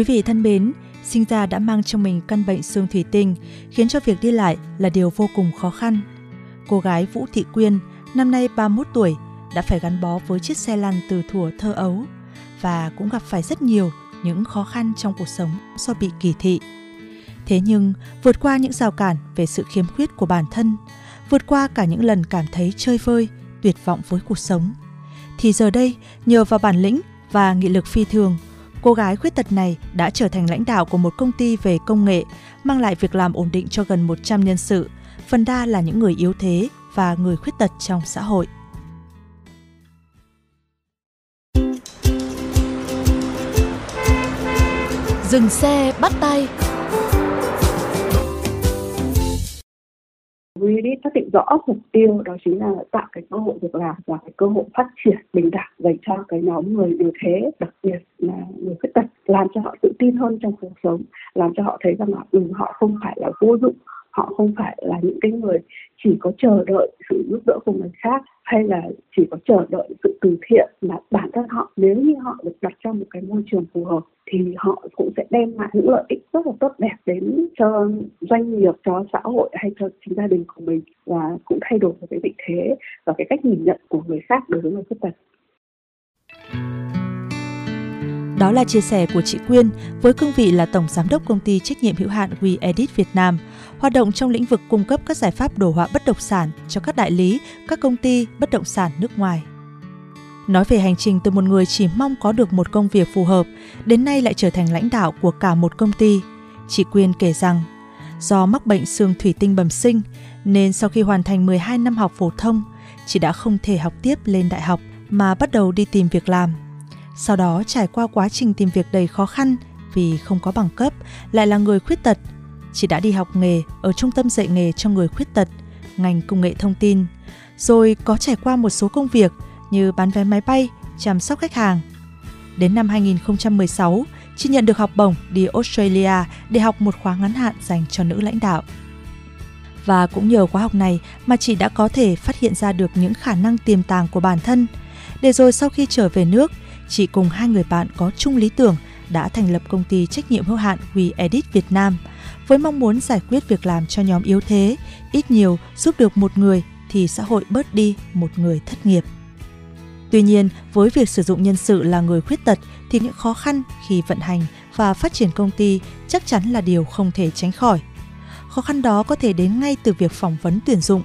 Quý vị thân mến, sinh ra đã mang trong mình căn bệnh xương thủy tinh, khiến cho việc đi lại là điều vô cùng khó khăn. Cô gái Vũ Thị Quyên, năm nay 31 tuổi, đã phải gắn bó với chiếc xe lăn từ thuở thơ ấu và cũng gặp phải rất nhiều những khó khăn trong cuộc sống do bị kỳ thị. Thế nhưng, vượt qua những rào cản về sự khiếm khuyết của bản thân, vượt qua cả những lần cảm thấy chơi vơi, tuyệt vọng với cuộc sống, thì giờ đây, nhờ vào bản lĩnh và nghị lực phi thường, cô gái khuyết tật này đã trở thành lãnh đạo của một công ty về công nghệ, mang lại việc làm ổn định cho gần 100 nhân sự, phần đa là những người yếu thế và người khuyết tật trong xã hội. Dừng xe bắt tay Reddit xác định rõ mục tiêu đó chính là tạo cái cơ hội việc làm và cái cơ hội phát triển bình đẳng dành cho cái nhóm người yếu thế đặc biệt là người khuyết tật làm cho họ tự tin hơn trong cuộc sống làm cho họ thấy rằng là ừ, họ không phải là vô dụng họ không phải là những cái người chỉ có chờ đợi sự giúp đỡ của người khác hay là chỉ có chờ đợi sự từ thiện mà bản thân họ, nếu như họ được đặt trong một cái môi trường phù hợp thì họ cũng sẽ đem lại những lợi ích rất là tốt đẹp đến cho doanh nghiệp, cho xã hội hay cho chính gia đình của mình và cũng thay đổi được cái vị thế và cái cách nhìn nhận của người khác đối với người khuyết tật. Đó là chia sẻ của chị Quyên với cương vị là Tổng Giám đốc Công ty Trách nhiệm hữu hạn We Edit Việt Nam, hoạt động trong lĩnh vực cung cấp các giải pháp đồ họa bất động sản cho các đại lý, các công ty bất động sản nước ngoài. Nói về hành trình từ một người chỉ mong có được một công việc phù hợp, đến nay lại trở thành lãnh đạo của cả một công ty, chị Quyên kể rằng do mắc bệnh xương thủy tinh bẩm sinh nên sau khi hoàn thành 12 năm học phổ thông, chị đã không thể học tiếp lên đại học mà bắt đầu đi tìm việc làm. Sau đó trải qua quá trình tìm việc đầy khó khăn vì không có bằng cấp, lại là người khuyết tật. Chị đã đi học nghề ở trung tâm dạy nghề cho người khuyết tật, ngành công nghệ thông tin, rồi có trải qua một số công việc như bán vé máy bay, chăm sóc khách hàng. Đến năm 2016, chị nhận được học bổng đi Australia để học một khóa ngắn hạn dành cho nữ lãnh đạo. Và cũng nhờ khóa học này mà chị đã có thể phát hiện ra được những khả năng tiềm tàng của bản thân. Để rồi sau khi trở về nước, chị cùng hai người bạn có chung lý tưởng đã thành lập công ty trách nhiệm hữu hạn We Edit Việt Nam với mong muốn giải quyết việc làm cho nhóm yếu thế, ít nhiều giúp được một người thì xã hội bớt đi một người thất nghiệp. Tuy nhiên, với việc sử dụng nhân sự là người khuyết tật thì những khó khăn khi vận hành và phát triển công ty chắc chắn là điều không thể tránh khỏi. Khó khăn đó có thể đến ngay từ việc phỏng vấn tuyển dụng,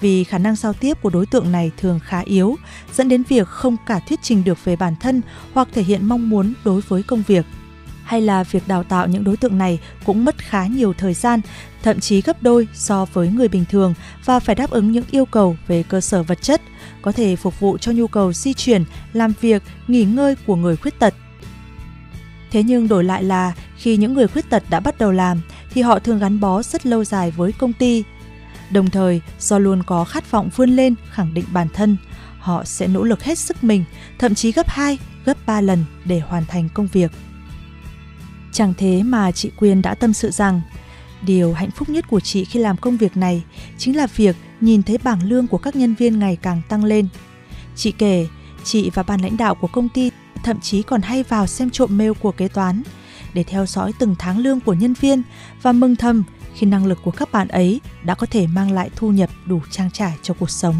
vì khả năng giao tiếp của đối tượng này thường khá yếu, dẫn đến việc không cả thuyết trình được về bản thân hoặc thể hiện mong muốn đối với công việc. Hay là việc đào tạo những đối tượng này cũng mất khá nhiều thời gian, thậm chí gấp đôi so với người bình thường và phải đáp ứng những yêu cầu về cơ sở vật chất, có thể phục vụ cho nhu cầu di chuyển, làm việc, nghỉ ngơi của người khuyết tật. Thế nhưng đổi lại là khi những người khuyết tật đã bắt đầu làm thì họ thường gắn bó rất lâu dài với công ty. Đồng thời, do luôn có khát vọng vươn lên, khẳng định bản thân, họ sẽ nỗ lực hết sức mình, thậm chí gấp 2, gấp 3 lần để hoàn thành công việc. Chẳng thế mà chị Quyên đã tâm sự rằng, điều hạnh phúc nhất của chị khi làm công việc này chính là việc nhìn thấy bảng lương của các nhân viên ngày càng tăng lên. Chị kể, chị và ban lãnh đạo của công ty thậm chí còn hay vào xem trộm mail của kế toán để theo dõi từng tháng lương của nhân viên và mừng thầm khi năng lực của các bạn ấy đã có thể mang lại thu nhập đủ trang trải cho cuộc sống.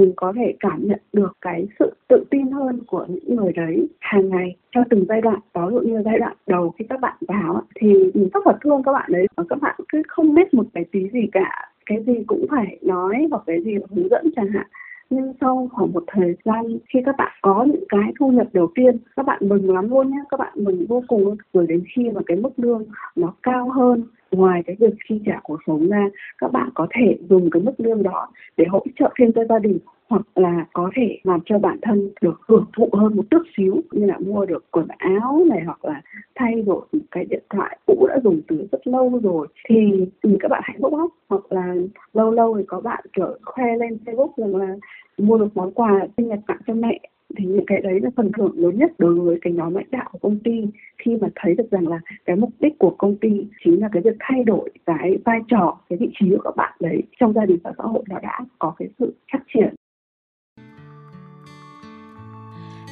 mình có thể cảm nhận được cái sự tự tin hơn của những người đấy. Hàng ngày, theo từng giai đoạn đó dụ như giai đoạn đầu khi các bạn vào thì mình rất là thương các bạn đấy. Và các bạn cứ không biết một cái tí gì cả. Cái gì cũng phải nói hoặc cái gì hướng dẫn chẳng hạn nhưng sau khoảng một thời gian, khi các bạn có những cái thu nhập đầu tiên, các bạn mừng lắm luôn nhé, các bạn mừng vô cùng. Rồi đến khi mà cái mức lương nó cao hơn, ngoài cái việc chi trả cuộc sống ra, các bạn có thể dùng cái mức lương đó để hỗ trợ thêm cho gia đình hoặc là có thể làm cho bản thân được hưởng thụ hơn một chút xíu như là mua được quần áo này hoặc là thay đổi một cái điện thoại cũ đã dùng từ rất lâu rồi thì, các bạn hãy bốc lắm hoặc là lâu lâu thì có bạn kiểu khoe lên facebook rằng là mua được món quà sinh nhật tặng cho mẹ. Thì những cái đấy là phần thưởng lớn nhất đối với cái nhóm lãnh đạo của công ty. Khi mà thấy được rằng là cái mục đích của công ty chính là cái việc thay đổi cái vai trò cái vị trí của các bạn đấy trong gia đình và xã hội nó đã có cái sự phát triển.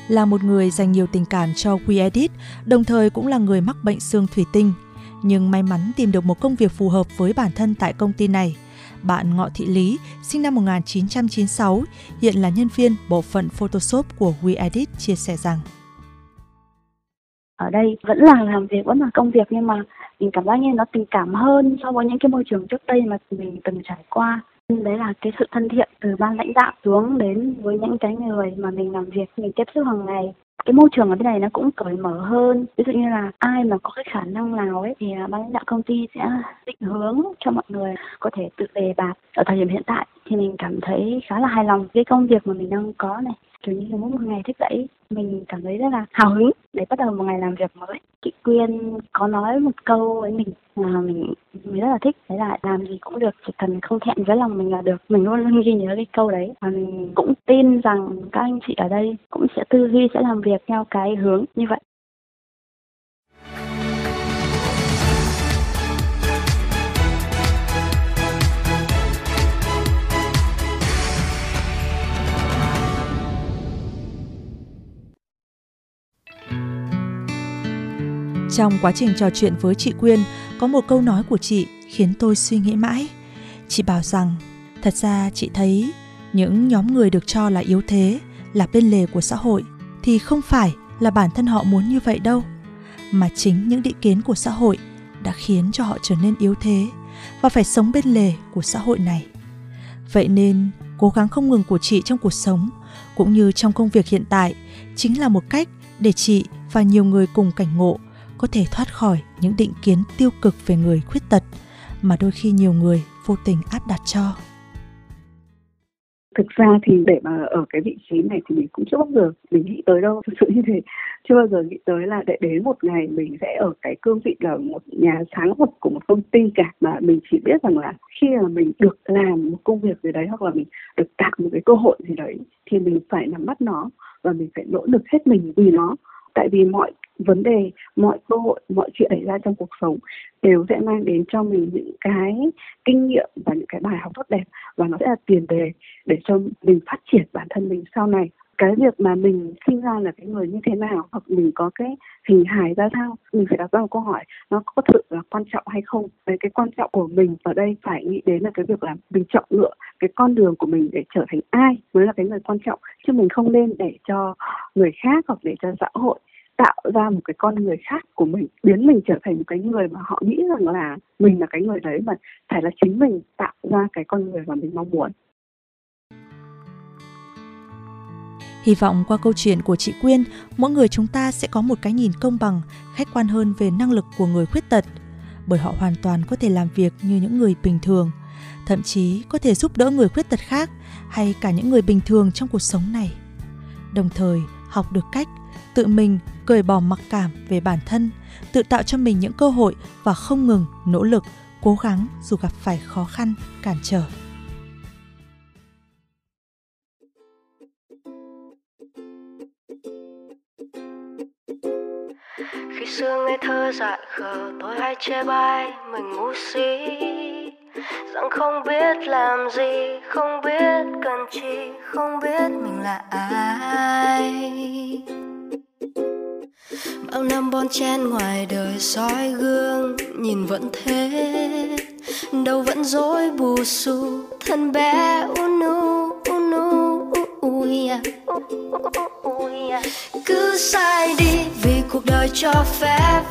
Là một người dành nhiều tình cảm cho WeEdit, đồng thời cũng là người mắc bệnh xương thủy tinh. Nhưng may mắn tìm được một công việc phù hợp với bản thân tại công ty này. Bạn Ngọ Thị Lý, sinh năm 1996, hiện là nhân viên bộ phận Photoshop của WeEdit chia sẻ rằng ở đây vẫn là làm việc vẫn là công việc nhưng mà mình cảm giác như nó tình cảm hơn so với những cái môi trường trước đây mà mình từng trải qua đấy là cái sự thân thiện từ ban lãnh đạo xuống đến với những cái người mà mình làm việc, mình tiếp xúc hàng ngày. Cái môi trường ở bên này nó cũng cởi mở hơn. Ví dụ như là ai mà có cái khả năng nào ấy, thì ban lãnh đạo công ty sẽ định hướng cho mọi người có thể tự đề bạt ở thời điểm hiện tại thì mình cảm thấy khá là hài lòng với công việc mà mình đang có này. Kiểu như là mỗi một ngày thức dậy, mình cảm thấy rất là hào hứng để bắt đầu một ngày làm việc mới. Chị quyên có nói một câu với mình mà mình mình rất là thích. Đấy là làm gì cũng được, chỉ cần không thẹn với lòng mình là được. Mình luôn luôn ghi nhớ cái câu đấy. Và mình cũng tin rằng các anh chị ở đây cũng sẽ tư duy, sẽ làm việc theo cái hướng như vậy. Trong quá trình trò chuyện với chị Quyên, có một câu nói của chị khiến tôi suy nghĩ mãi. Chị bảo rằng, thật ra chị thấy những nhóm người được cho là yếu thế, là bên lề của xã hội thì không phải là bản thân họ muốn như vậy đâu, mà chính những định kiến của xã hội đã khiến cho họ trở nên yếu thế và phải sống bên lề của xã hội này. Vậy nên, cố gắng không ngừng của chị trong cuộc sống cũng như trong công việc hiện tại chính là một cách để chị và nhiều người cùng cảnh ngộ có thể thoát khỏi những định kiến tiêu cực về người khuyết tật mà đôi khi nhiều người vô tình áp đặt cho. Thực ra thì để mà ở cái vị trí này thì mình cũng chưa bao giờ mình nghĩ tới đâu. Thực sự như thế, chưa bao giờ nghĩ tới là để đến một ngày mình sẽ ở cái cương vị là một nhà sáng lập của một công ty cả, mà mình chỉ biết rằng là khi mà mình được làm một công việc gì đấy hoặc là mình được tạo một cái cơ hội gì đấy thì mình phải nắm bắt nó và mình phải nỗ lực hết mình vì nó tại vì mọi vấn đề, mọi cơ hội, mọi chuyện xảy ra trong cuộc sống đều sẽ mang đến cho mình những cái kinh nghiệm và những cái bài học tốt đẹp và nó sẽ là tiền đề để cho mình phát triển bản thân mình sau này. Cái việc mà mình sinh ra là cái người như thế nào hoặc mình có cái hình hài ra sao, mình phải đặt ra một câu hỏi, nó có thực là quan trọng hay không? Đấy cái quan trọng của mình ở đây phải nghĩ đến là cái việc là mình chọn lựa cái con đường của mình để trở thành ai mới là cái người quan trọng chứ mình không nên để cho người khác hoặc để cho xã hội tạo ra một cái con người khác của mình biến mình trở thành một cái người mà họ nghĩ rằng là mình là cái người đấy mà phải là chính mình tạo ra cái con người mà mình mong muốn. Hy vọng qua câu chuyện của chị Quyên, mỗi người chúng ta sẽ có một cái nhìn công bằng, khách quan hơn về năng lực của người khuyết tật, bởi họ hoàn toàn có thể làm việc như những người bình thường, thậm chí có thể giúp đỡ người khuyết tật khác hay cả những người bình thường trong cuộc sống này. Đồng thời, học được cách tự mình cởi bỏ mặc cảm về bản thân, tự tạo cho mình những cơ hội và không ngừng nỗ lực, cố gắng dù gặp phải khó khăn, cản trở. khi xưa ngây thơ dại khờ tôi hay chê bai mình ngu si rằng không biết làm gì không biết cần chi không biết mình là ai bao năm bon chen ngoài đời soi gương nhìn vẫn thế đâu vẫn dối bù xù thân bé unu unu ui cứ sai đi vì cuộc đời cho phép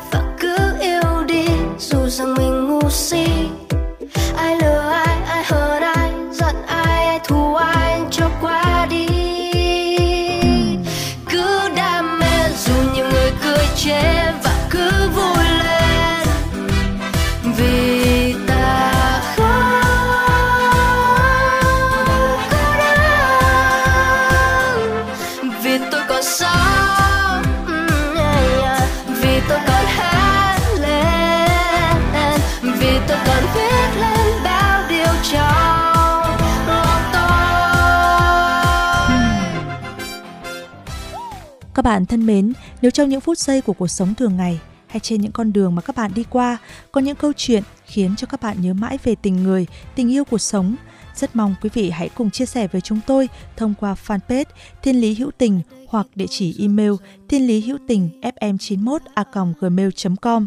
Các bạn thân mến, nếu trong những phút giây của cuộc sống thường ngày hay trên những con đường mà các bạn đi qua có những câu chuyện khiến cho các bạn nhớ mãi về tình người, tình yêu cuộc sống, rất mong quý vị hãy cùng chia sẻ với chúng tôi thông qua fanpage Thiên Lý Hữu Tình hoặc địa chỉ email thiên lý hữu tình fm91 a gmail.com.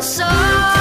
Tôi còn sống